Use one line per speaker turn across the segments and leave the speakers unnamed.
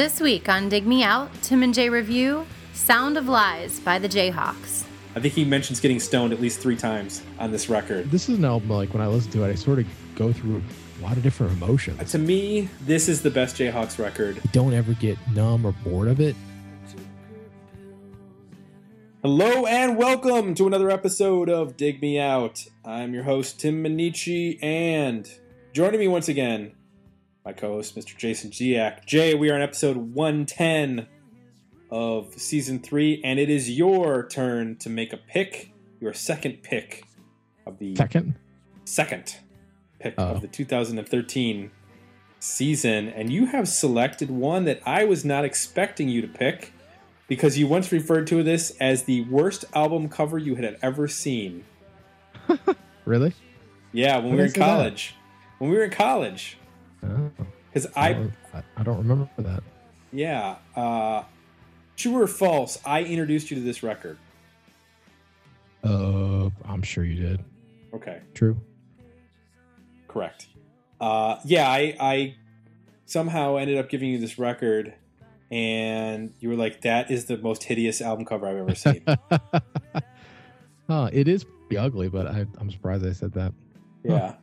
This week on Dig Me Out, Tim and Jay review Sound of Lies by the Jayhawks.
I think he mentions getting stoned at least three times on this record.
This is an album like when I listen to it, I sort of go through a lot of different emotions.
To me, this is the best Jayhawks record.
I don't ever get numb or bored of it.
Hello and welcome to another episode of Dig Me Out. I'm your host, Tim Minichi, and joining me once again, my co host, Mr. Jason Giak. Jay, we are on episode 110 of season three, and it is your turn to make a pick, your second pick of the
Second,
second pick
Oh.
of the 2013 season, and you have selected one that I was not expecting you to pick because you once referred to this as the worst album cover you had ever seen.
really?
Yeah, when
When
we were in
say that?
college. When we were in college.
Oh,
Because I,
don't- I, I don't remember for that.
yeah, uh, true or false, I introduced you to this record.
Uh, I'm sure you did.
Okay.
True.
Correct. Uh, yeah, I, I somehow ended up giving you this record, and you were like, "That is the most hideous album cover I've ever seen."
huh, it is pretty ugly, but I, I'm surprised I said that.
yeah.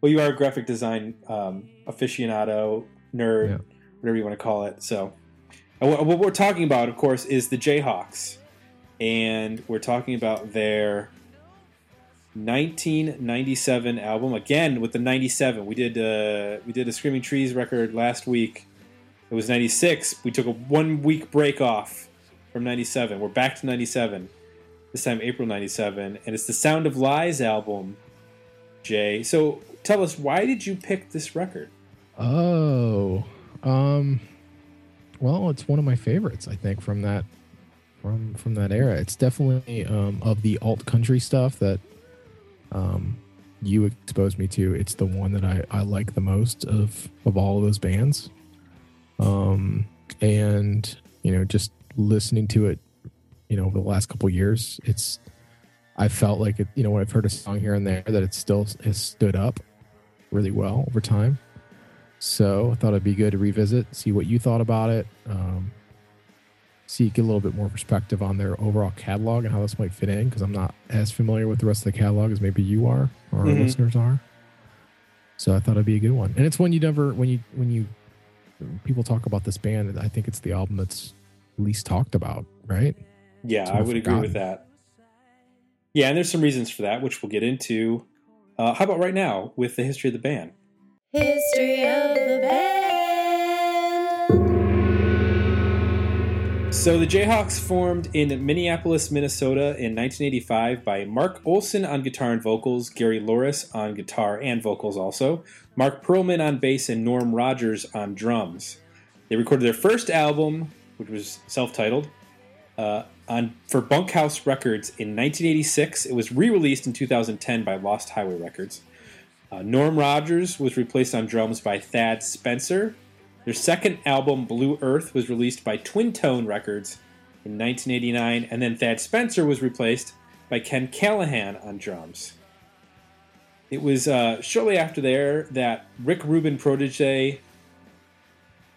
Well, you are a graphic design um, aficionado, nerd,
Yeah.
whatever you want to call it. So, and what, what we're talking about, of course, is the Jayhawks, and we're talking about their 1997 album. Again, with the 97, we did uh, we did a Screaming Trees record last week. It was 96. We took a one week break off from 97. We're back to 97. This time, April 97, and it's the Sound of Lies album. Jay, so tell us why did you pick this record?
Oh, um, well, it's one of my favorites. I think from that from from that era. It's definitely um, of the alt country stuff that um, you exposed me to. It's the one that I, I like the most of of all of those bands. Um, and you know, just listening to it, you know, over the last couple years, it's I felt like it. You know, when I've heard a song here and there, that it still has stood up really well over time. So I thought it'd be good to revisit, see what you thought about it, um, see get a little bit more perspective on their overall catalog and how this might fit in because I'm not as familiar with the rest of the catalog as maybe you are or our
Mhm.
listeners are. So I thought it'd be a good one, and it's one you never when you when you people talk about this band, I think it's the album that's least talked about, right?
Yeah, I would agree with that. Yeah, and there's some reasons for that, which we'll get into. Uh, how about right now with the history of the band?
History of the band.
So the Jayhawks formed in Minneapolis, Minnesota in 1985 by Mark Olson on guitar and vocals, Gary Louris on guitar and vocals also, Marc Perlman on bass, and Norm Rogers on drums. They recorded their first album, which was self-titled, uh, on for Bunkhouse Records in 1986. It was re-released in 2010 by Lost Highway Records. Uh, Norm Rogers was replaced on drums by Thad Spencer. Their second album, Blue Earth, was released by Twin Tone Records in 1989, and then Thad Spencer was replaced by Ken Callahan on drums. It was uh, shortly after there that Rick Rubin protege,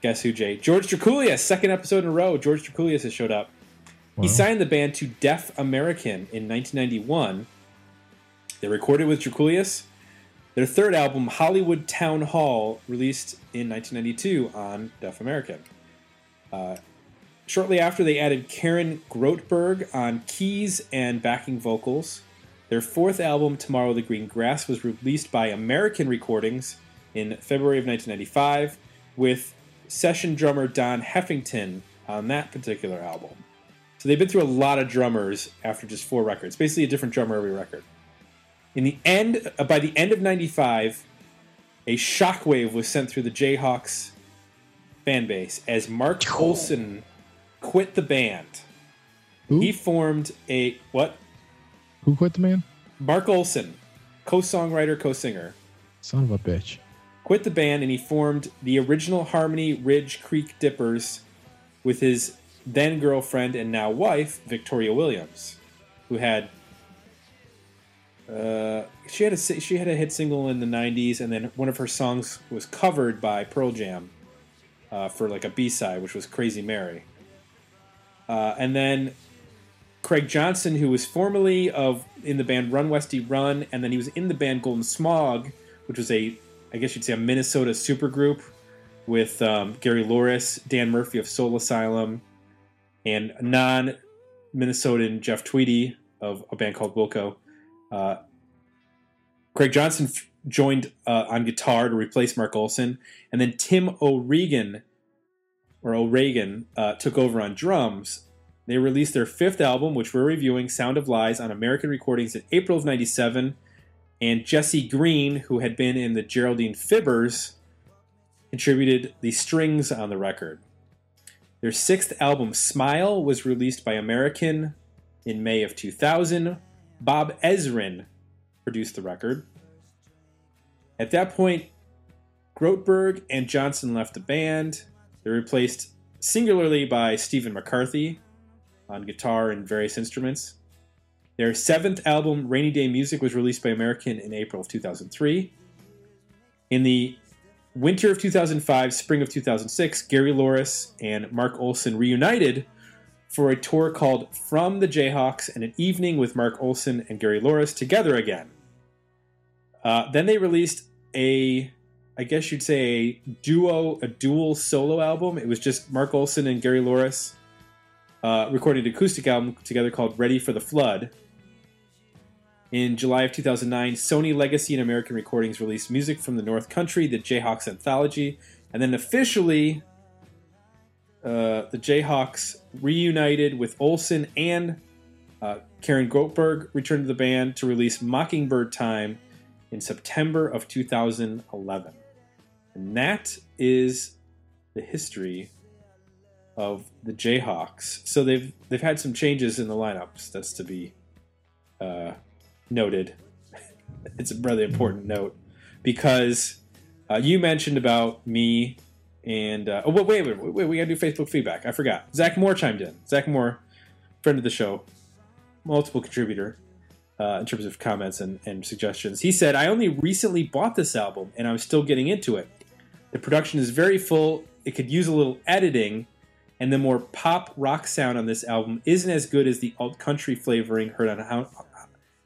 guess who, Jay? George Drakoulias, second episode in a row, George Drakoulias has showed up. He signed the band to Def American in 1991. They recorded with Drakoulias. Their third album, Hollywood Town Hall, released in 1992 on Def American. Uh, shortly after, they added Karen Grotberg on keys and backing vocals. Their fourth album, Tomorrow the Green Grass, was released by American Recordings in February of 1995 with session drummer Don Heffington on that particular album. So they've been through a lot of drummers after just four records, basically a different drummer every record. In the end, uh, by the end of '95, a shockwave was sent through the Jayhawks fan base as Mark Olson quit the band.
Who?
He formed a what?
Who quit the man?
Mark Olson, co-songwriter, co-singer,
Son of a bitch.
quit the band and he formed the original Harmony Ridge Creek Dippers with his then girlfriend and now wife Victoria Williams, who had uh, she had a she had a hit single in the '90s, and then one of her songs was covered by Pearl Jam. uh, for like a B side, which was Crazy Mary. Uh, and then Craig Johnson, who was formerly of in the band Run Westy Run, and then he was in the band Golden Smog, which was a, I guess you'd say, a Minnesota supergroup with um, Gary Louris, Dan Murphy of Soul Asylum, and non Minnesotan Jeff Tweedy of a band called Wilco. Uh, Craig Johnson f- joined uh, on guitar to replace Mark Olson, and then Tim O'Regan or O'Regan uh, took over on drums. They released their fifth album, which we're reviewing, Sound of Lies, on American Recordings in April of '97. And Jessy Greene, who had been in the Geraldine Fibbers, contributed the strings on the record. Their sixth album, Smile, was released by American in May of 2000. Bob Ezrin produced the record. At that point, Grotberg and Johnson left the band. They're replaced singularly by Stephen McCarthy on guitar and various instruments. Their seventh album, Rainy Day Music, was released by American in April of 2003. In the winter of 2005, spring of 2006, Gary Louris and Mark Olson reunited for a tour called From the Jayhawks and an evening with Mark Olson and Gary Louris together again. Uh, then they released a, I guess you'd say a duo, a dual solo album. It was just Mark Olson and Gary Louris uh, recording an acoustic album together called Ready for the Flood. In July of 2009, Sony Legacy and American Recordings released Music from the North Country, the Jayhawks Anthology, and then officially uh, the Jayhawks reunited with Olson and uh, Karen Grotberg returned to the band to release Mockingbird Time in September of 2011. And that is the history of the Jayhawks. So they've they've had some changes in the lineups. That's to be uh, noted. it's a rather important note because uh, you mentioned about me and uh, oh wait, wait wait wait we gotta do Facebook feedback. I forgot. Zach Moore chimed in. Zach Moore, friend of the show, multiple contributor. Uh, in terms of comments and, and suggestions, he said, "I only recently bought this album and I'm still getting into it. The production is very full. It could use a little editing, and the more pop rock sound on this album isn't as good as the alt country flavoring heard on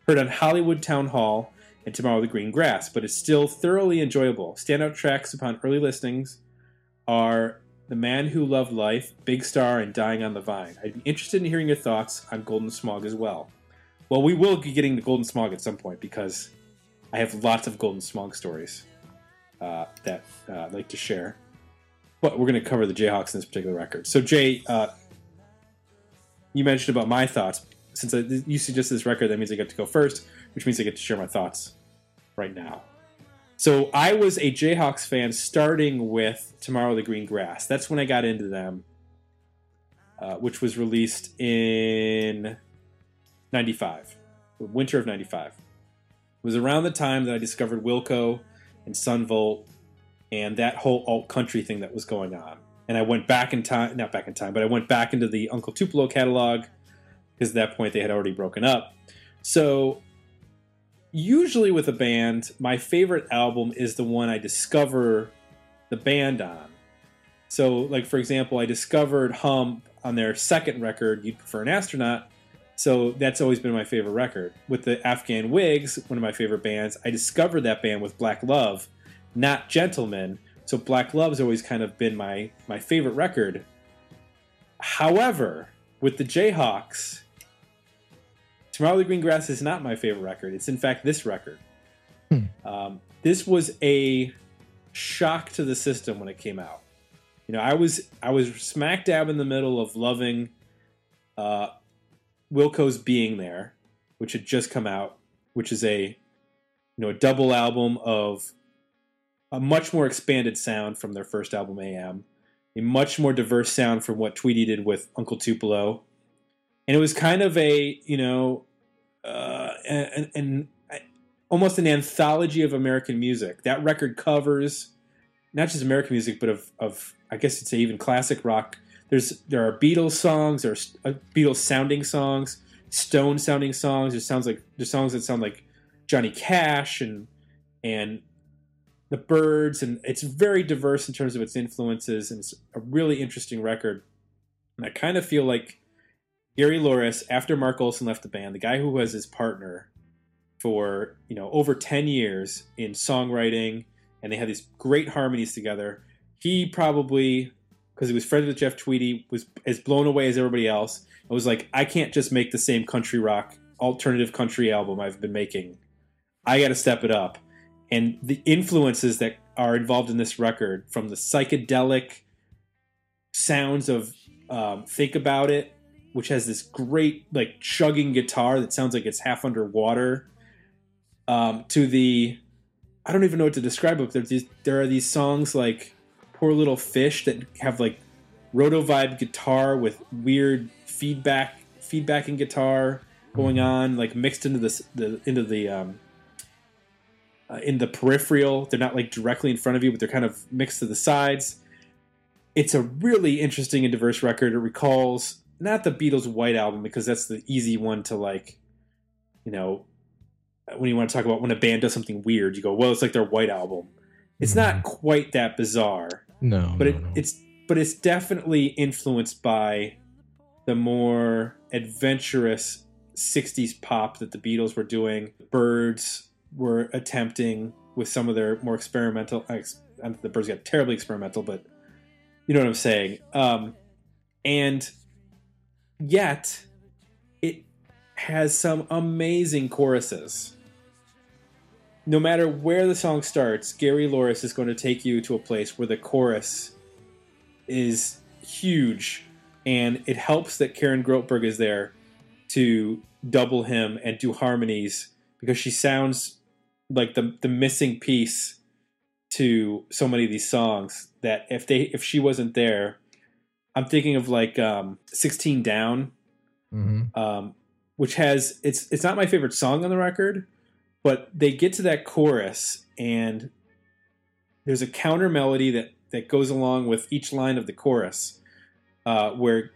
heard on Hollywood Town Hall and Tomorrow the Green Grass, but it's still thoroughly enjoyable. Standout tracks upon early listings are The Man Who Loved Life, Big Star, and Dying on the Vine. I'd be interested in hearing your thoughts on Golden Smog as well. Well, we will be getting the Golden Smog at some point because I have lots of Golden Smog stories uh, that uh, I'd like to share. But we're going to cover the Jayhawks in this particular record. So, Jay, uh, you mentioned about my thoughts. Since I, you suggested this record, that means I get to go first, which means I get to share my thoughts right now. So I was a Jayhawks fan starting with Tomorrow the Green Grass. That's when I got into them, uh, which was released in 95, winter of 95. It was around the time that I discovered Wilco and Son Volt and that whole alt country thing that was going on. And I went back in time, not back in time, but I went back into the Uncle Tupelo catalog because at that point they had already broken up. So usually with a band, my favorite album is the one I discover the band on. So, like for example, I discovered Hum on their second record, You'd Prefer an Astronaut. So that's always been my favorite record. With the Afghan Whigs, one of my favorite bands, I discovered that band with Black Love, not Gentlemen. So Black Love's always kind of been my my favorite record. However, with the Jayhawks, Tomorrow the Green Grass is not my favorite record. It's in fact this record. Hmm. Um, this was a shock to the system when it came out. You know, I was I was smack dab in the middle of loving uh, Wilco's Being There, which had just come out, which is a you know a double album of a much more expanded sound from their first album AM, a much more diverse sound from what Tweedy did with Uncle Tupelo, and it was kind of a you know uh, an, an, almost an anthology of American music. That record covers not just American music, but of, of I guess it's even classic rock. There's there are Beatles songs, there's uh, Beatles sounding songs, Stone sounding songs. It sounds like there's songs that sound like Johnny Cash and and the Byrds, and it's very diverse in terms of its influences, and it's a really interesting record. And I kind of feel like Gary Louris, after Mark Olson left the band, the guy who was his partner for you know over ten years in songwriting, and they had these great harmonies together. He probably, because he was friends with Jeff Tweedy, was as blown away as everybody else. It was like, I can't just make the same country rock alternative country album I've been making. I got to step it up. And the influences that are involved in this record, from the psychedelic sounds of um, Think About It, which has this great, like, chugging guitar that sounds like it's half underwater, um, to the, I don't even know what to describe it, but these, there are these songs like Poor Little Fish that have, like, roto vibe guitar with weird feedback feedbacking guitar going on, like mixed into this the into the um, uh, in the peripheral. They're not like directly in front of you, but they're kind of mixed to the sides. It's a really interesting and diverse record. It recalls not the Beatles' White Album because that's the easy one to like, you know, when you want to talk about when a band does something weird, you go, well, it's like their White Album. It's mm-hmm. not quite that bizarre.
No,
but
no,
it,
no.
it's but it's definitely influenced by the more adventurous 60s pop that the Beatles were doing. Byrds were attempting with some of their more experimental. The Byrds got terribly experimental, but you know what I'm saying. Um, and yet, it has some amazing choruses. No matter where the song starts, Gary Louris is going to take you to a place where the chorus is huge, and it helps that Karen Grotberg is there to double him and do harmonies because she sounds like the the missing piece to so many of these songs that if they if she wasn't there i'm thinking of like um 16 down
mm-hmm.
um which has it's it's not my favorite song on the record but they get to that chorus and there's a counter melody that that goes along with each line of the chorus uh, where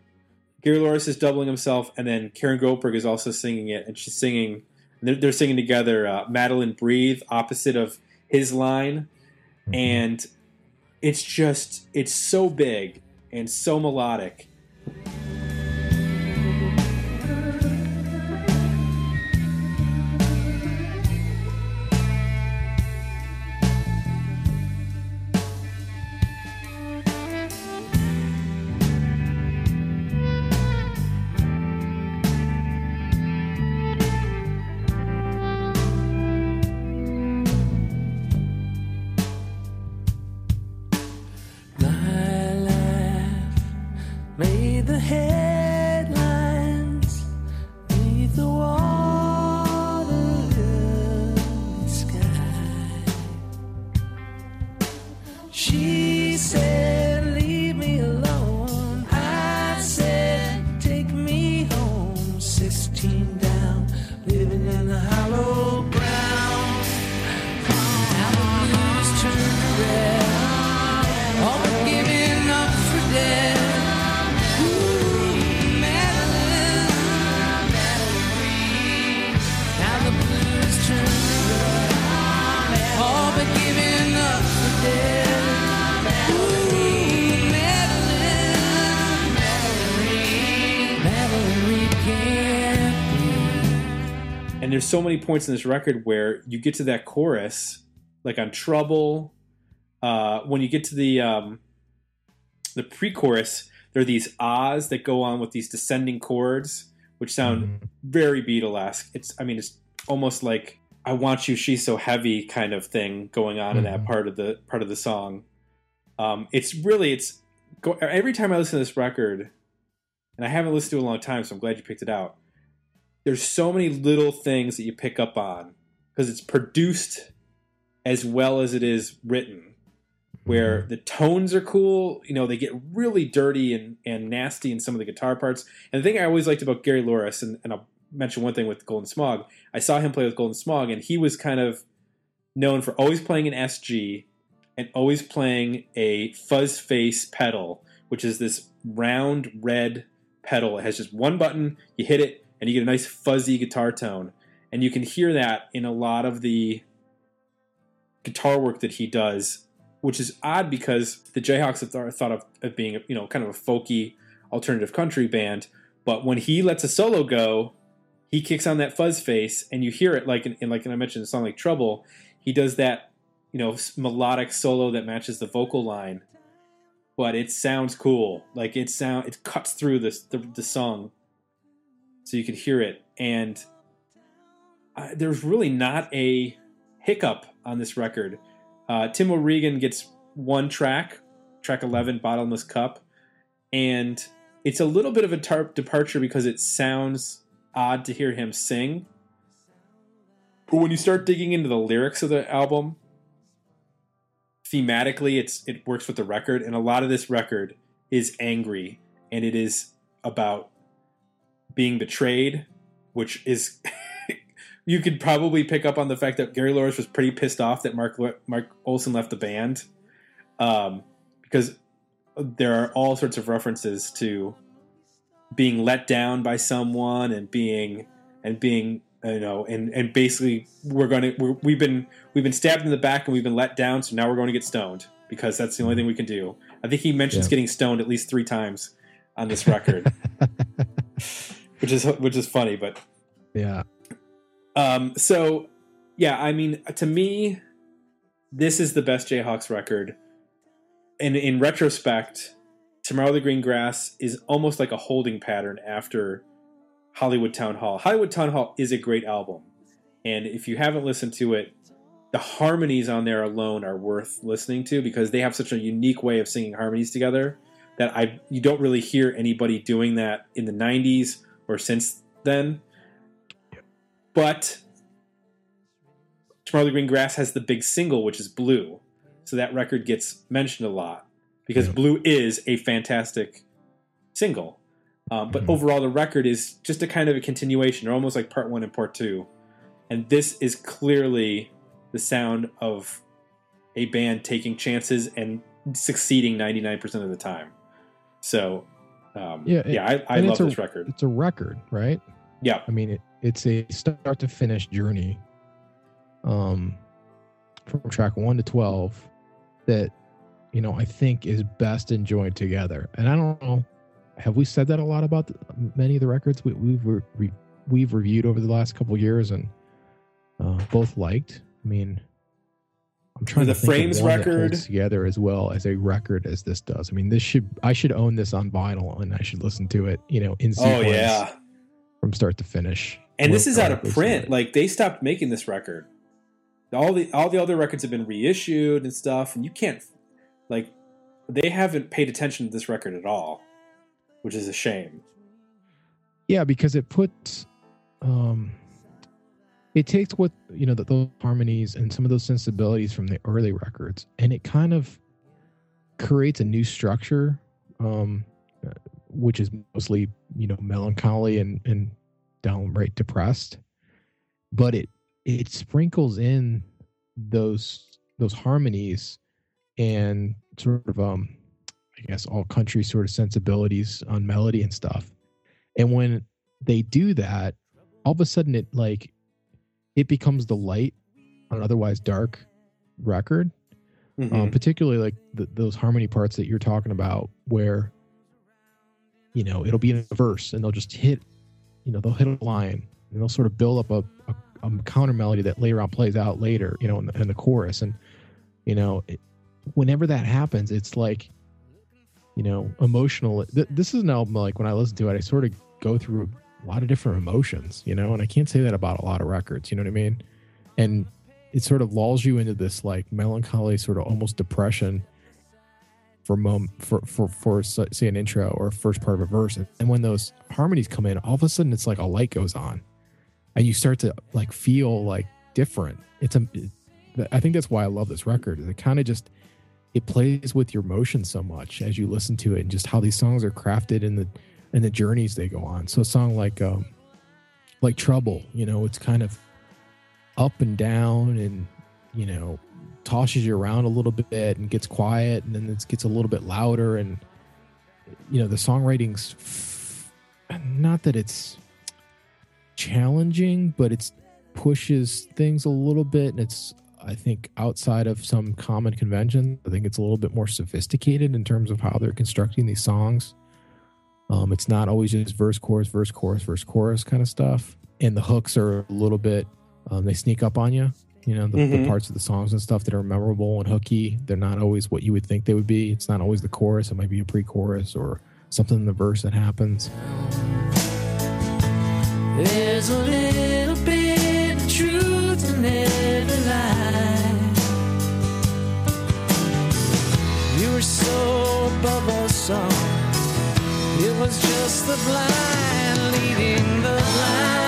Gary Louris is doubling himself, and then Karen Grotberg is also singing it, and she's singing. They're, they're singing together. Uh, Madeline breathe opposite of his line,
Mm-hmm.
and it's just it's so big and so melodic.
16 down, living in the hollow
And there's so many points in this record where you get to that chorus, like on Trouble. Uh, when you get to the um, the pre-chorus, there are these ahs that go on with these descending chords, which sound
Mhm.
very Beatlesque. It's, I mean, it's almost like "I want you, she's so heavy" kind of thing going on in that
Mhm.
part of the part of the song. Um, it's really, it's go, every time I listen to this record, and I haven't listened to it in a long time, so I'm glad you picked it out there's so many little things that you pick up on because it's produced as well as it is written where mm-hmm. the tones are cool you know they get really dirty and, and nasty in some of the guitar parts. And the thing i always liked about gary Louris, and, and i'll mention one thing with golden smog i saw him play with golden smog and he was kind of known for always playing an sg and always playing a fuzz face pedal which is this round red pedal. It has just one button you hit it and you get a nice fuzzy guitar tone and you can hear that in a lot of the guitar work that he does, which is odd because the Jayhawks th- thought of, of being, you know, kind of a folky alternative country band. But when he lets a solo go, he kicks on that fuzz face, and you hear it like in, in like I mentioned, a song like Trouble. He does that, you know, melodic solo that matches the vocal line, but it sounds cool. Like it sound it cuts through this the, the song, so you can hear it. And uh, there's really not a hiccup on this record. Uh, Tim O'Regan gets one track, track 11, Bottomless Cup, and it's a little bit of a tar- departure because it sounds odd to hear him sing. But when you start digging into the lyrics of the album, thematically it's it works with the record and a lot of this record is angry and it is about being betrayed, which is you could probably pick up on the fact that Gary Louris was pretty pissed off that Mark Mark Olson left the band, um, because there are all sorts of references to being let down by someone and being and being you know and and basically we're going to we're, we've been we've been stabbed in the back and we've been let down so now we're going to get stoned because that's the only thing we can do. I think he mentions
Yeah.
getting stoned at least three times on this record, which is which is funny, but
Yeah.
um, so, yeah, I mean, to me, this is the best Jayhawks record. And in retrospect, Tomorrow the Green Grass is almost like a holding pattern after Hollywood Town Hall. Hollywood Town Hall is a great album. And if you haven't listened to it, the harmonies on there alone are worth listening to because they have such a unique way of singing harmonies together that I you don't really hear anybody doing that in the 90s or since then. But Tomorrow the Green Grass has the big single, which is Blue. So that record gets mentioned a lot because. Blue is a fantastic single. Um, but
Mhm.
overall, the record is just a kind of a continuation. They're almost like part one and part two. And this is clearly the sound of a band taking chances and succeeding 99% of the time. So, um,
Yeah,
yeah, I, I love
it's a-
this record.
It's a record, right?
Yeah.
I mean, it, it's a start to finish journey. Um, from track one to twelve, that you know I think is best enjoyed together. And I don't know, have we said that a lot about the, many of the records we, we've re, re- we've reviewed over the last couple years and uh, both liked? I mean, I'm trying
The
to
Frames record-
together as well as a record as this does. I mean, this should I should own this on vinyl and I should listen to it, you know, in
Oh,
sequence
yeah.
from start to finish.
And this is out of
where it
print. Like they stopped making this record. All the all the other records have been reissued and stuff, and you can't like they haven't paid attention to this record at all, which is a shame.
yeah, because it puts, um, it takes what you know the, those harmonies and some of those sensibilities from the early records, and it kind of creates a new structure, um, uh, which is mostly you know melancholy and and downright depressed, but it it sprinkles in those those harmonies and sort of um I guess all country sort of sensibilities on melody and stuff. And when they do that, all of a sudden it like it becomes the light on an otherwise dark record.
Mhm.
Um, particularly like the, those harmony parts that you're talking about, where you know it'll be in a verse and they'll just hit, you know, they'll hit a line and they'll sort of build up a, a, a counter melody that later on plays out later, you know, in the, in the chorus. And you know, it, whenever that happens, it's like, you know, emotional. Th- this is an album like when I listen to it, I sort of go through a lot of different emotions, you know, and I can't say that about a lot of records, you know what I mean? And it sort of lulls you into this like melancholy, sort of almost depression for mom for for for say an intro or first part of a verse, and when those harmonies come in, all of a sudden it's like a light goes on, and you start to like feel like different. It's a, I think that's why I love this record. It kind of just it plays with your emotions so much as you listen to it, and just how these songs are crafted and the and the journeys they go on. So a song like um like Trouble, you know, it's kind of up and down and you know tosses you around a little bit and gets quiet and then it gets a little bit louder and you know the songwriting's f- not that it's challenging but it's pushes things a little bit and it's I think outside of some common convention, I think it's a little bit more sophisticated in terms of how they're constructing these songs. Um, it's not always just verse, chorus, verse, chorus, verse, chorus kind of stuff. And the hooks are a little bit, um, they sneak up on you. You know, the, the
Mhm.
parts of the songs and stuff that are memorable and hooky, they're not always what you would think they would be. It's not always the chorus, it might be a pre chorus or something in the verse that happens.
There's a little bit of truth in every lie. You were so above us all. It was just the blind leading the blind.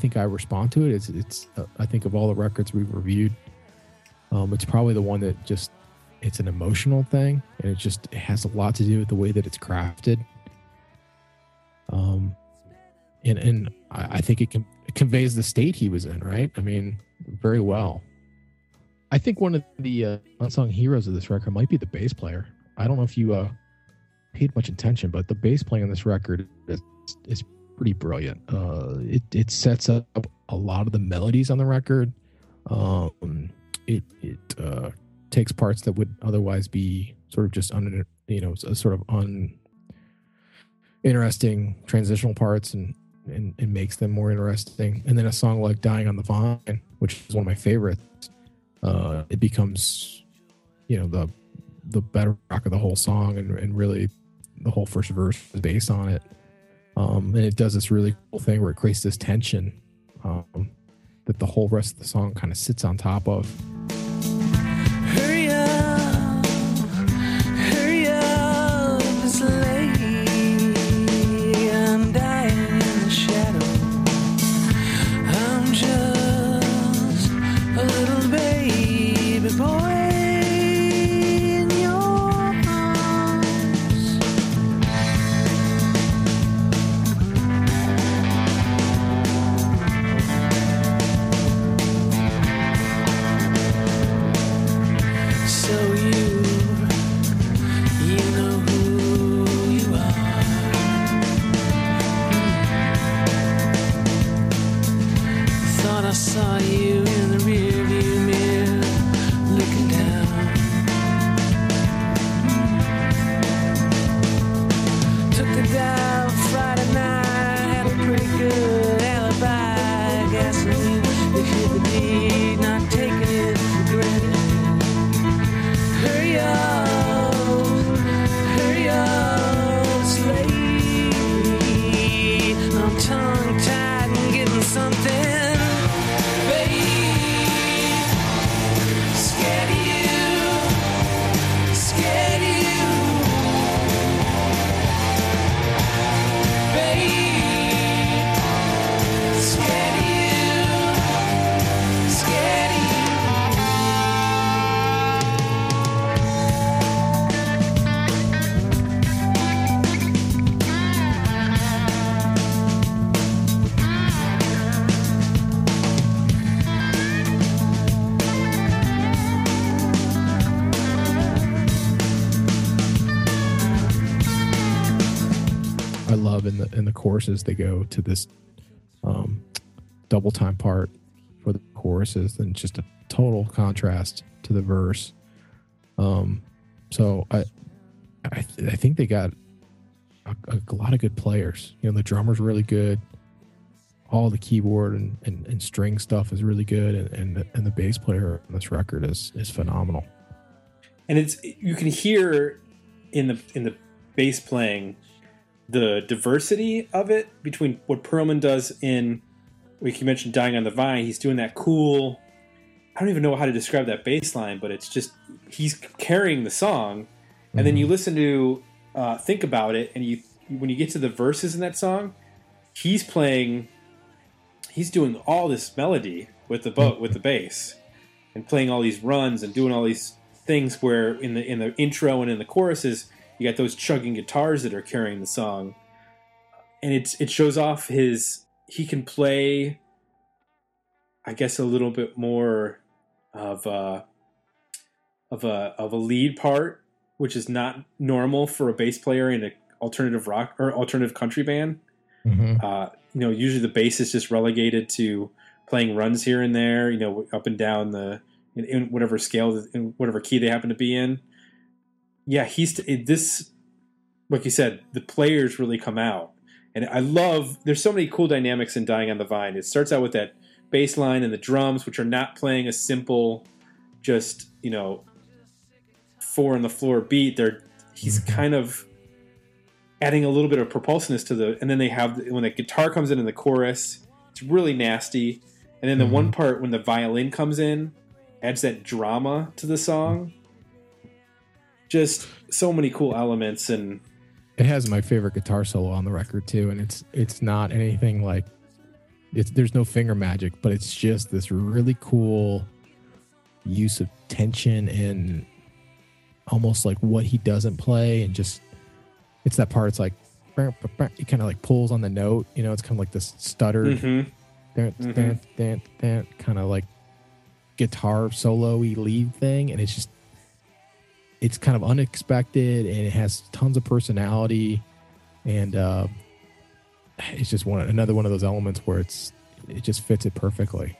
Think I respond to it. It's it's uh, I think of all the records we've reviewed, um, it's probably the one that just it's an emotional thing, and it just it has a lot to do with the way that it's crafted. Um, and and I, I think it, can, it conveys the state he was in, right? I mean, very well. I think one of the uh, unsung heroes of this record might be the bass player. I don't know if you uh, paid much attention, but the bass playing on this record is, is pretty brilliant. Uh, it it sets up a lot of the melodies on the record. Um, it it uh, takes parts that would otherwise be sort of just un, you know, a sort of un interesting transitional parts and, and and makes them more interesting. And then a song like "Dying on the Vine," which is one of my favorites, uh, it becomes you know the the bedrock of the whole song and, and really the whole first verse is based on it um, and it does this really cool thing where it creates this tension um, that the whole rest of the song kind of sits on top of. Choruses they go to this um, double time part for the choruses, and just a total contrast to the verse. Um, so I I, I think they got a, a lot of good players. You know, the drummer's really good. All the keyboard and, and, and string stuff is really good, and and the, and the bass player on this record is is phenomenal.
and it's you can hear in the in the bass playing the diversity of it between what Perlman does in like you mentioned dying on the vine he's doing that cool I don't even know how to describe that bass line but it's just he's carrying the song and then you listen to uh, think about it and you when you get to the verses in that song he's playing he's doing all this melody with the boat with the bass and playing all these runs and doing all these things where in the in the intro and in the choruses you got those chugging guitars that are carrying the song and it's it shows off his he can play i guess a little bit more of a of a of a lead part which is not normal for a bass player in an alternative rock or alternative country band
Mhm.
uh, you know, usually the bass is just relegated to playing runs here and there, you know, up and down the in, in whatever scale, in whatever key they happen to be in. Yeah, he's it, this, like you said, the players really come out, and I love. There's so many cool dynamics in "Dying on the Vine." It starts out with that bass line and the drums, which are not playing a simple, just you know, four on the floor beat. They're he's
Mhm.
kind of adding a little bit of propulsiveness to the and then they have when the guitar comes in in the chorus it's really nasty and then the one part when the violin comes in adds that drama to the song just so many cool elements and
It has my favorite guitar solo on the record too, and it's it's not anything like it's there's no finger magic, but it's just this really cool use of tension and almost like what he doesn't play, and just it's that part. It's like he kind of like pulls on the note, you know. It's kind of like this stuttered,
Mhm.
mm kind of like guitar solo-y lead thing, and it's just it's kind of unexpected and it has tons of personality. And uh it's just one another one of those elements where it's it just fits it perfectly.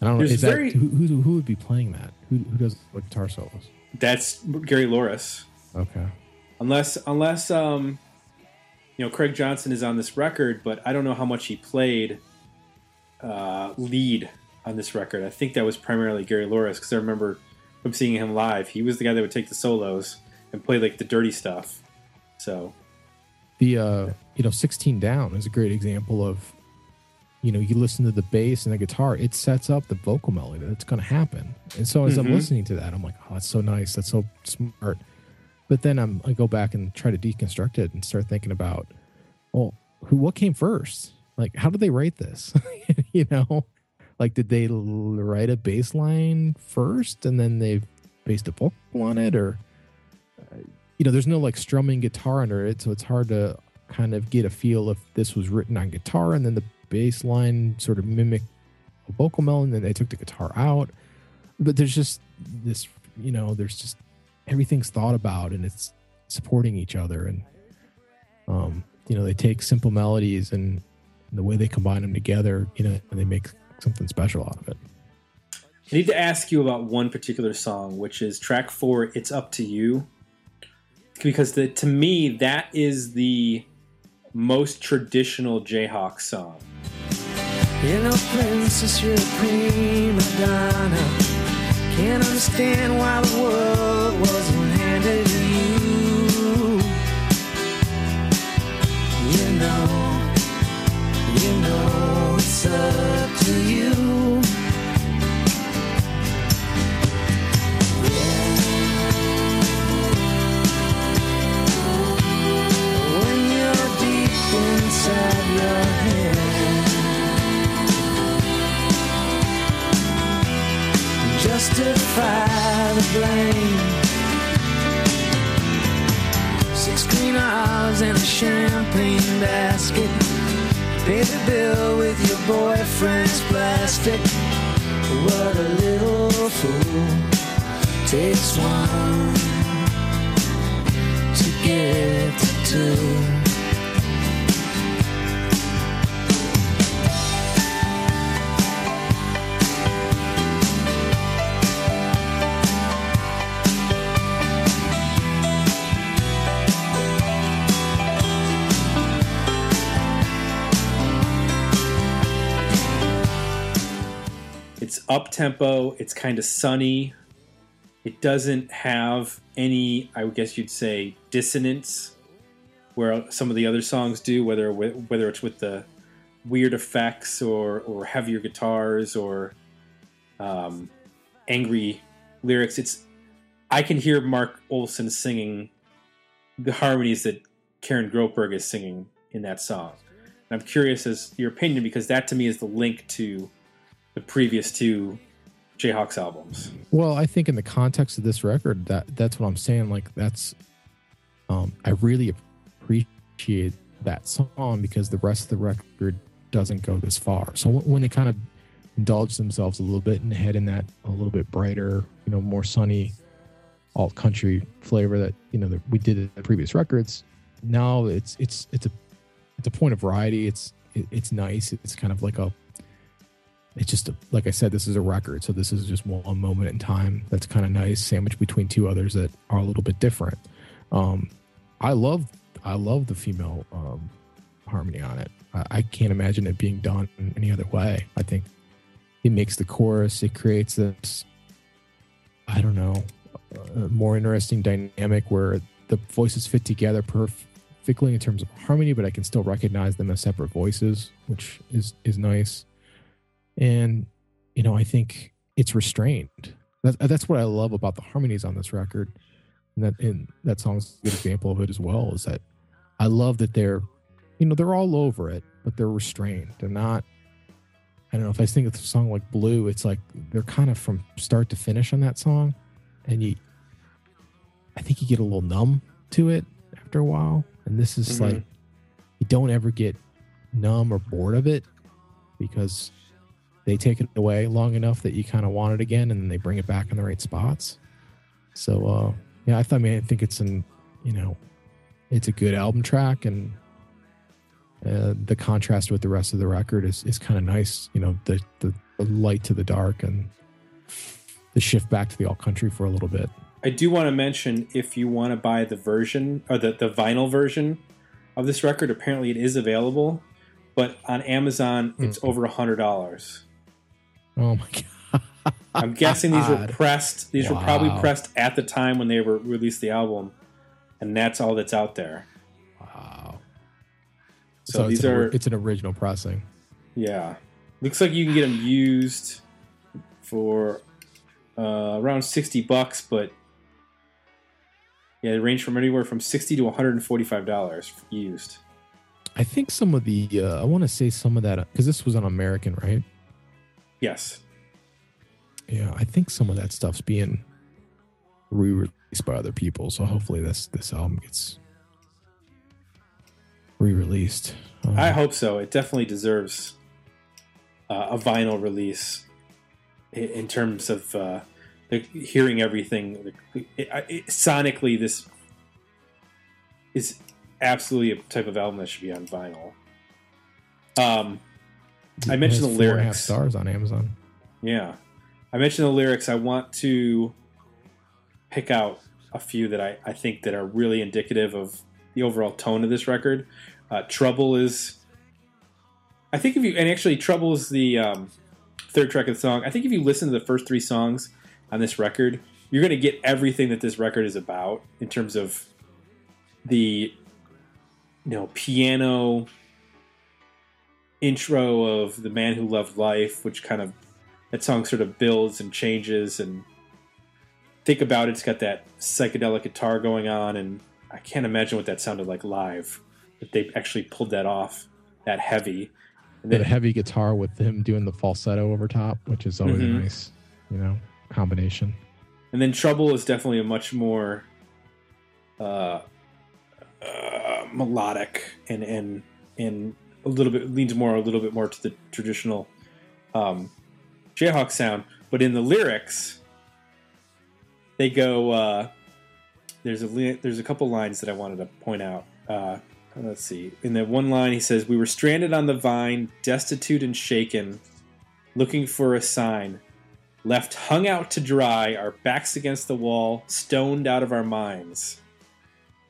I don't know is
very-
that who, who, who would be playing that? Who, who does the guitar solos?
That's gary louris
okay.
Unless unless um you know craig johnson is on this record but i don't know how much he played uh lead on this record. I think that was primarily gary louris because i remember from seeing him live. He was the guy that would take the solos and play like the dirty stuff. So
the uh you know 16 down is a great example of you know you listen to the bass and the guitar it sets up the vocal melody that's going to happen. And so as i'm
Mhm.
listening to that i'm like oh that's so nice. That's so smart. But then i'm i go back and try to deconstruct it and start thinking about well who what came first? Like how did they write this? You know like did they l- write a bass line first and then they based a vocal on it? Or uh, you know there's no like strumming guitar under it so it's hard to kind of get a feel if this was written on guitar and then the bass line sort of mimicked a vocal melody and then they took the guitar out. But there's just this you know there's just everything's thought about and it's supporting each other and um you know they take simple melodies and the way they combine them together you know and they make something special out of it
i need to ask you about one particular song which is track four it's up to you because the, to me that is the most traditional jayhawk song
You're no princess, you're a prima donna. Can't understand why the world wasn't handed to you. You know, you know justify the blame. Six green and a champagne basket. Pay the bill with your boyfriend's plastic. What a little fool takes one to get to two.
Up tempo. It's kind of sunny. It doesn't have any, I guess you'd say, dissonance, where some of the other songs do. Whether whether it's with the weird effects or or heavier guitars or um, angry lyrics. It's I can hear Mark Olson singing the harmonies that Karen Grotberg is singing in that song. And I'm curious as your opinion because that to me is the link to the previous two Jayhawks albums.
Well, I think in the context of this record, that that's what I'm saying. Like that's, um, I really appreciate that song because the rest of the record doesn't go this far. So when they kind of indulge themselves a little bit and head in that a little bit brighter, you know, more sunny alt country flavor that you know that we did in the previous records. Now it's it's it's a it's a point of variety. It's it, it's nice. It's kind of like a it's just a, like I said, this is a record, so this is just one moment in time that's kind of nice, sandwiched between two others that are a little bit different. Um, I love I love the female um, harmony on it. I, I can't imagine it being done any other way. I think it makes the chorus. It creates this, I don't know, a more interesting dynamic where the voices fit together perfectly in terms of harmony, but I can still recognize them as separate voices, which is is nice. And you know, I think it's restrained. That's that's what I love about the harmonies on this record, and that and that song's a good example of it as well. Is that I love that they're, you know, they're all over it, but they're restrained. They're not I don't know if I think of a song like Blue, it's like they're kind of from start to finish on that song, and you, I think you get a little numb to it after a while. And this is
Mhm.
like you don't ever get numb or bored of it because they take it away long enough that you kind of want it again, and then they bring it back in the right spots. So uh, yeah, I thought, I mean, I think it's an, you know, it's a good album track and uh, the contrast with the rest of the record is, is kind of nice. You know, the, the, the light to the dark and the shift back to the alt country for a little bit.
I do want to mention if you want to buy the version or the, the vinyl version of this record, apparently it is available, but on Amazon it's over a hundred dollars.
Oh my god!
I'm guessing these were pressed. These were probably pressed at the time when they were released the album, and that's all that's out there.
Wow.
So,
it's
these
an,
are
it's an original pressing.
yeah. Looks like you can get them used for uh, around sixty bucks, but yeah, they range from anywhere from sixty to one hundred and forty-five dollars used.
I think some of the uh, I want to say some of that because this was on American, right?
Yes.
Yeah, I think some of that stuff's being re-released by other people. So hopefully this this album gets re-released. Um,
I hope so. It definitely deserves uh, a vinyl release in terms of uh, the, hearing everything. It, it, sonically, this is absolutely a type of album that should be on vinyl. Um, I mentioned the
four and a half
lyrics.
stars on Amazon.
yeah, I mentioned the lyrics. I want to pick out a few that I, I think that are really indicative of the overall tone of this record. Uh, Trouble is, I think if you and actually Trouble is the um, third track of the song. I think if you listen to the first three songs on this record, you're going to get everything that this record is about in terms of the you know piano intro of the man who loved life, which kind of that song sort of builds and changes and think about it, it's got that psychedelic guitar going on, and I can't imagine what that sounded like live. That they actually pulled that off that heavy. And
The
then
heavy guitar with him doing the falsetto over top, which is always
Mhm.
a nice, you know, combination.
and then Trouble is definitely a much more uh, uh, melodic and and and a little bit leans more a little bit more to the traditional um, Jayhawk sound. But in the lyrics, they go. Uh, there's a there's a couple lines that I wanted to point out. Uh, let's see. In the one line, he says, "We were stranded on the vine, destitute and shaken, looking for a sign." left hung out to dry, our backs against the wall, stoned out of our minds.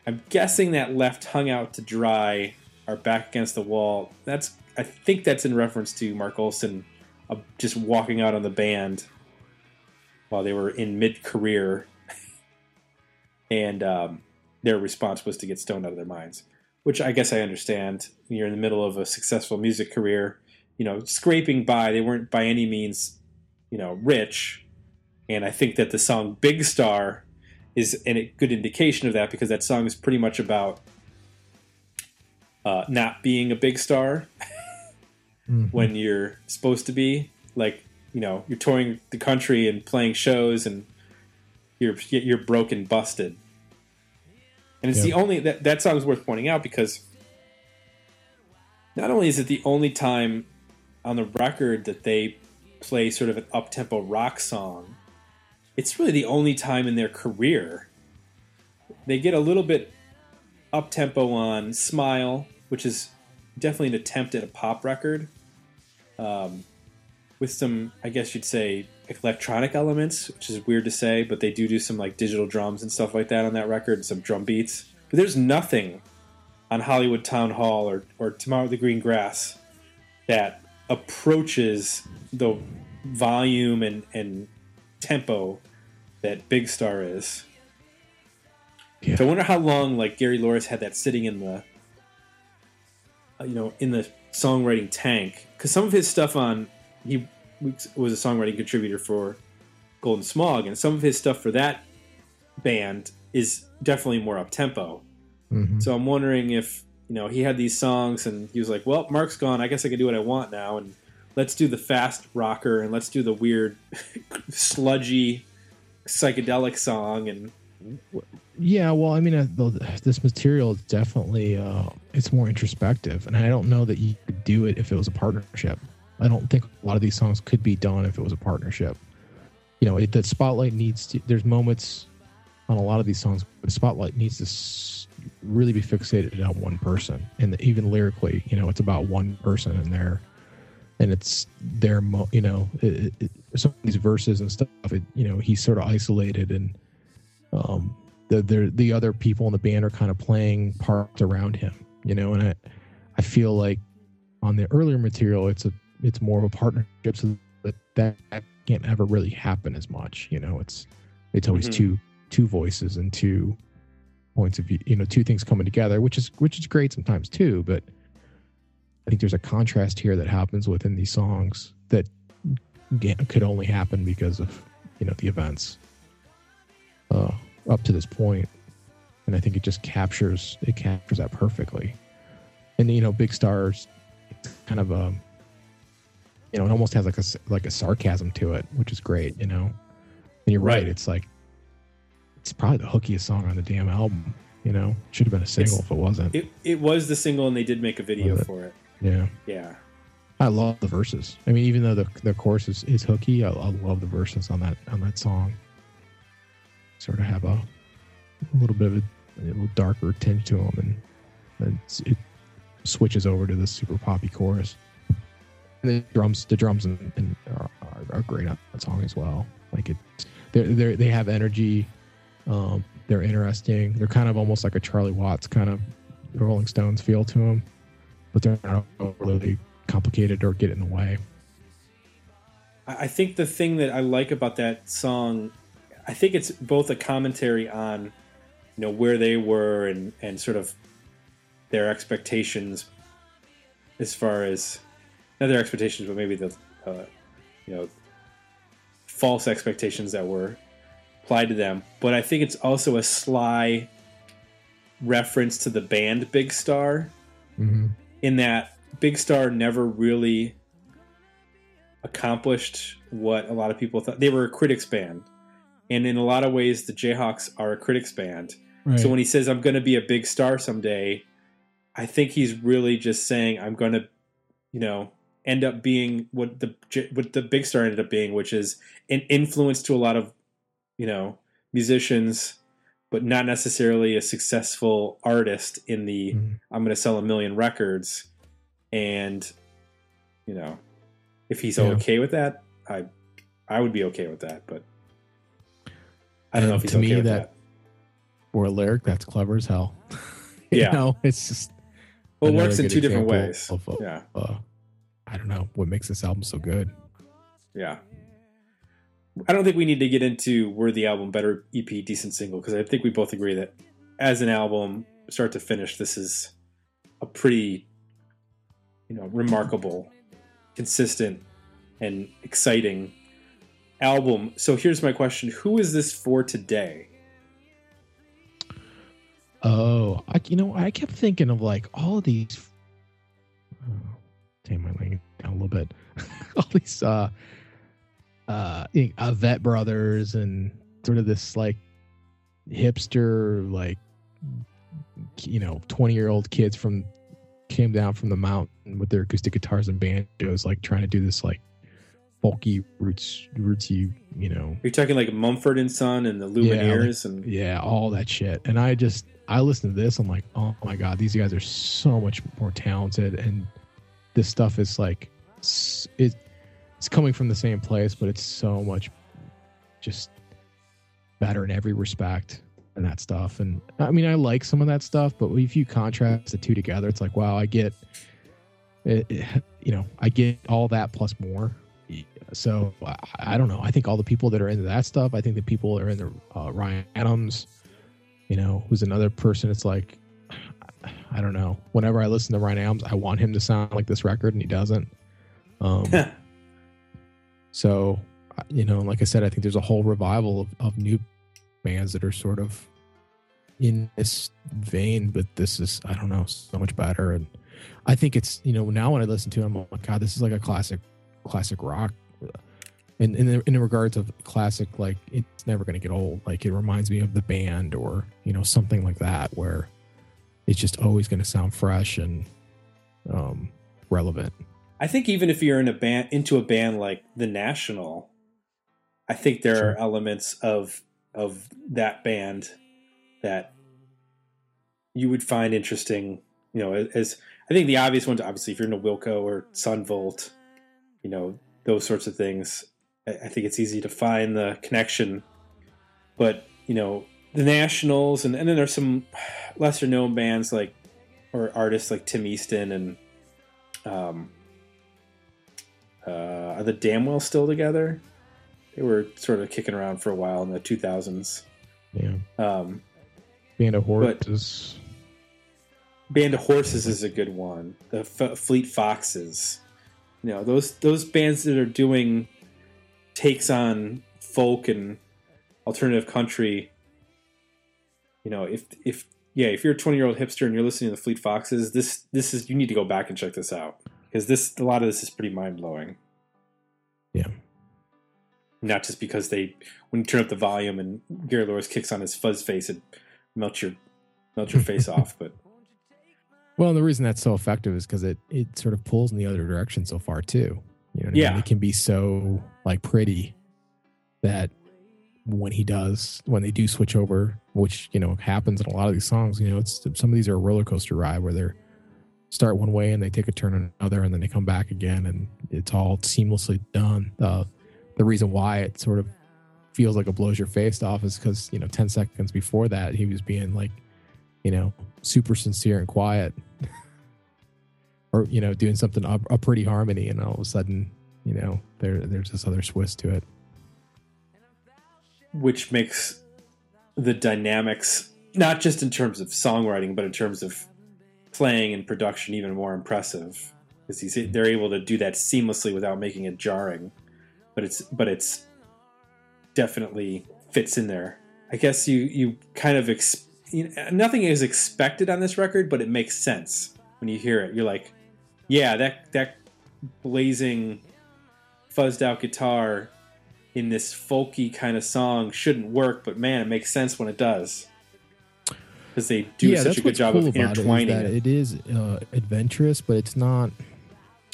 I'm guessing that left hung out to dry, our back against the wall. That's I think that's in reference to Mark Olson uh, just walking out on the band while they were in mid career, and um, their response was to get stoned out of their minds, which I guess I understand. You're in the middle of a successful music career, you know, scraping by. They weren't by any means, you know, rich, and I think that the song "Big Star" is a good indication of that because that song is pretty much about uh, not being a big star
Mhm.
when you're supposed to be. Like, you know, you're touring the country and playing shows, and you're you're broken, busted. And it's the only that that song's worth pointing out because not only is it the only time on the record that they play sort of an up tempo rock song, it's really the only time in their career they get a little bit up tempo on Smile, which is definitely an attempt at a pop record, um, with some, I guess you'd say, electronic elements, which is weird to say, but they do do some like digital drums and stuff like that on that record, and some drum beats. But there's nothing on Hollywood Town Hall or, or Tomorrow with the Green Grass that approaches the volume and, and tempo that Big Star is.
Yeah.
So I wonder how long like Gary Louris had that sitting in the you know in the songwriting tank because some of his stuff on he was a songwriting contributor for Golden Smog and some of his stuff for that band is definitely more up tempo.
Mhm.
So I'm wondering if you know he had these songs and he was like, "Well, Mark's gone. I guess I can do what I want now." And let's do the fast rocker and let's do the weird, sludgy, psychedelic song. And
Yeah, well, I mean, uh, the, this material is definitely uh, it's more introspective, and I don't know that you could do it if it was a partnership. I don't think a lot of these songs could be done if it was a partnership. You know, it, the spotlight needs to. There's moments on a lot of these songs, but the spotlight needs to really be fixated on one person, and even lyrically, you know, it's about one person and their, and it's their, mo- you know, it, it, some of these verses and stuff. It, you know, he's sort of isolated and um, the, the the other people in the band are kind of playing parts around him, you know. And I I feel like on the earlier material, it's a it's more of a partnership, so that that can't ever really happen as much, you know. It's it's always
Mhm.
two two voices and two points of view, you know, two things coming together, which is which is great sometimes too. But I think there's a contrast here that happens within these songs that could only happen because of you know the events uh, up to this point, and I think it just captures it captures that perfectly. And you know, Big Stars, kind of a you know, it almost has like a like a sarcasm to it, which is great. You know, and you're right,
Right.
it's like it's probably the hookiest song on the damn album. You know, should have been a single
It's-
if it wasn't.
it, it was the single, and they did make a video
it?
for it.
yeah.
Yeah.
I love the verses. I mean, even though the the chorus is, is hooky, I, I love the verses on that on that song. Sort of have a, a little bit of a, a little darker tinge to them, and, and it switches over to the super poppy chorus. And the drums, the drums, and, and are, are, are great on that song as well. Like it, they they they have energy. Um, they're interesting. They're kind of almost like a Charlie Watts kind of Rolling Stones feel to them, but they're not overly complicated or get in the way.
I I think the thing that I like about that song, I think it's both a commentary on, you know, where they were and and sort of their expectations, as far as not their expectations, but maybe the, uh, you know, false expectations that were applied to them. But I think it's also a sly reference to the band Big Star
Mm-hmm.
in that Big Star never really accomplished what a lot of people thought. They were a critics band. And in a lot of ways, the Jayhawks are a critics band.
Right.
So when he says, I'm going to be a big star someday, I think he's really just saying, I'm going to, you know, end up being what the what the big star ended up being, which is an influence to a lot of, you know, musicians, but not necessarily a successful artist in the
Mhm.
I'm going to sell a million records, and you know, if he's
Yeah.
okay with that, I I would be okay with that, but I don't know if he's
to
okay
me, that-
that.
For a lyric, that's clever as hell. you
Yeah.
know, it's just
Well, it works in two different ways.
Of, uh,
Yeah,
uh, I don't know what makes this album so good.
Yeah. I don't think we need to get into where the album better EP decent single because I think we both agree that as an album start to finish this is a pretty you know remarkable consistent and exciting album. So here's my question, who is this for today?
Oh, I, you know, I kept thinking of like all of these. Oh, my language down a little bit. all these uh, uh, uh, vet brothers and sort of this like hipster, like you know, twenty year old kids from came down from the mountain with their acoustic guitars and banjos, like trying to do this like folky roots, rootsy, you know,
You're talking like Mumford and Son and the Lumineers and
yeah, all that shit. And I just I listen to this, I'm like, oh my god, these guys are so much more talented, and this stuff is like, s- it, it's coming from the same place, but it's so much just better in every respect and that stuff. And I mean, I like some of that stuff, but if you contrast the two together, it's like, wow, I get, it, it- you know, I get all that plus more. So I, I don't know. I think all the people that are into that stuff, I think the people that are into uh, Ryan Adams, you know, who's another person. It's like, I don't know. Whenever I listen to Ryan Adams, I want him to sound like this record, and he doesn't. Um, so, you know, like I said, I think there's a whole revival of, of new bands that are sort of in this vein, but this is, I don't know, so much better. And I think it's, you know, now when I listen to it, I'm like, God, this is like a classic, classic rock. And in, in, in regards of classic, like it's never going to get old. Like it reminds me of the band or, you know, something like that where it's just always going to sound fresh and um, relevant.
I think even if you're in a band into a band like The National, I think there
Sure.
are elements of of that band that you would find interesting. You know, as I think the obvious ones, obviously, if you're in a Wilco or Son Volt, you know, those sorts of things. I, think it's easy to find the connection. But you know, the Nationals, and, and then there's some lesser known bands like or artists like Tim Easton and um, uh, are the Damwell still together? They were sort of kicking around for a while in the 2000s.
Yeah.
Um,
Band of Horses.
Band of Horses is a good one. The F- Fleet Foxes, you know those those bands that are doing takes on folk and alternative country. You know, if if yeah, if you're a 20 year old hipster and you're listening to the Fleet Foxes, this this is you need to go back and check this out because this a lot of this is pretty mind blowing.
Yeah.
Not just because they when you turn up the volume and Gary Louris kicks on his fuzz face, it melts your melts your face off, but.
Well, and the reason that's so effective is because it it sort of pulls in the other direction so far too. You know, what I mean?
Yeah.
it can be so like pretty that when he does, when they do switch over, which you know happens in a lot of these songs, you know, it's some of these are a roller coaster ride where they're start one way and they take a turn another and then they come back again and it's all seamlessly done. Uh, the reason why it sort of feels like it blows your face off is because you know 10 seconds before that he was being like you know super sincere and quiet or you know doing something a, a pretty harmony and all of a sudden you know there there's this other twist to it.
Which makes the dynamics not just in terms of songwriting but in terms of playing and production even more impressive. Because they're able to do that seamlessly without making it jarring. But it's but it's definitely fits in there. I guess you you kind of ex, you know, nothing is expected on this record but it makes sense when you hear it. You're like yeah that that blazing fuzzed out guitar in this folky kind of song shouldn't work, but man, it makes sense when it does because they do such a good job
cool
of
about it, is
intertwining it.
it is uh, adventurous but it's not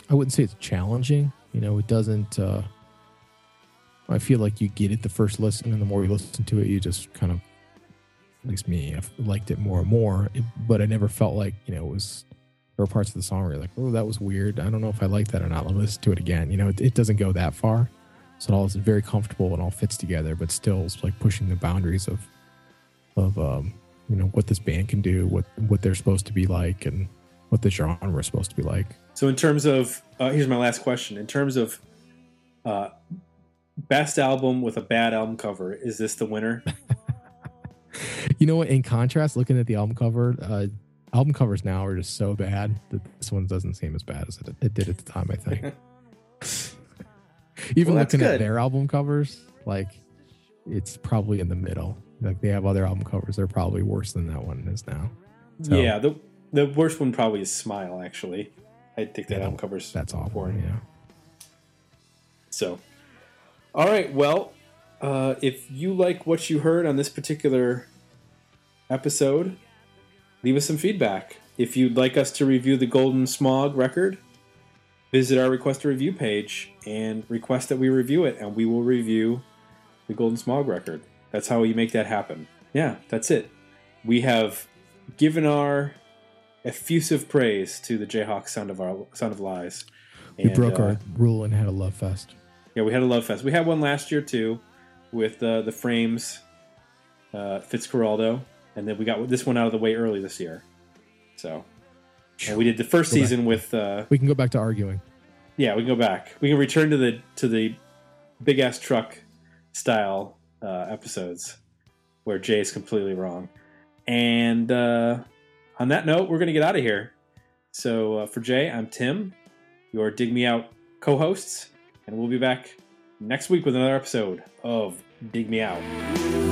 i wouldn't say it's challenging you know it doesn't uh i feel like you get it the first listen and the more you listen to it you just kind of at least me i've liked it more and more it, but i never felt like you know it was there were parts of the song where you're like oh that was weird i don't know if i like that or not let me listen to it again you know it, it doesn't go that far so it all is very comfortable and all fits together but still it's like pushing the boundaries of of um you know what this band can do what what they're supposed to be like and what the genre is supposed to be like
So, in terms of uh, here's my last question: in terms of Uh, best album with a bad album cover. Is this the winner?
You know what? In contrast, looking at the album cover, uh, album covers now are just so bad that this one doesn't seem as bad as it, it did at the time. I think. Even
Well,
looking at their album covers, like it's probably in the middle. Like they have other album covers that are probably worse than that one is now. So,
Yeah, the the worst one probably is Smile. Actually, I think that
Yeah,
album covers
that's awful.
boring.
Yeah.
So, all right. Well, uh, if you like what you heard on this particular episode, leave us some feedback. If you'd like us to review the Golden Smog record, visit our request a review page and request that we review it, and we will review the Golden Smog record. That's how you make that happen. Yeah, that's it. We have given our effusive praise to the Jayhawk Sound of our Sound of Lies.
We
And,
broke
uh,
our rule and had a love fest.
yeah, we had a love fest. We had one last year too, with uh, the frames, uh, Fitzcarraldo, and then we got this one out of the way early this year. So, and we did the first
Go back.
season with. Uh,
We can go back to arguing.
yeah, we can go back. We can return to the to the big ass truck style uh, episodes where Jay is completely wrong. And uh, on that note, we're gonna get out of here. So uh, for Jay, I'm Tim, your Dig Me Out co-hosts, and we'll be back next week with another episode of Dig Me Out.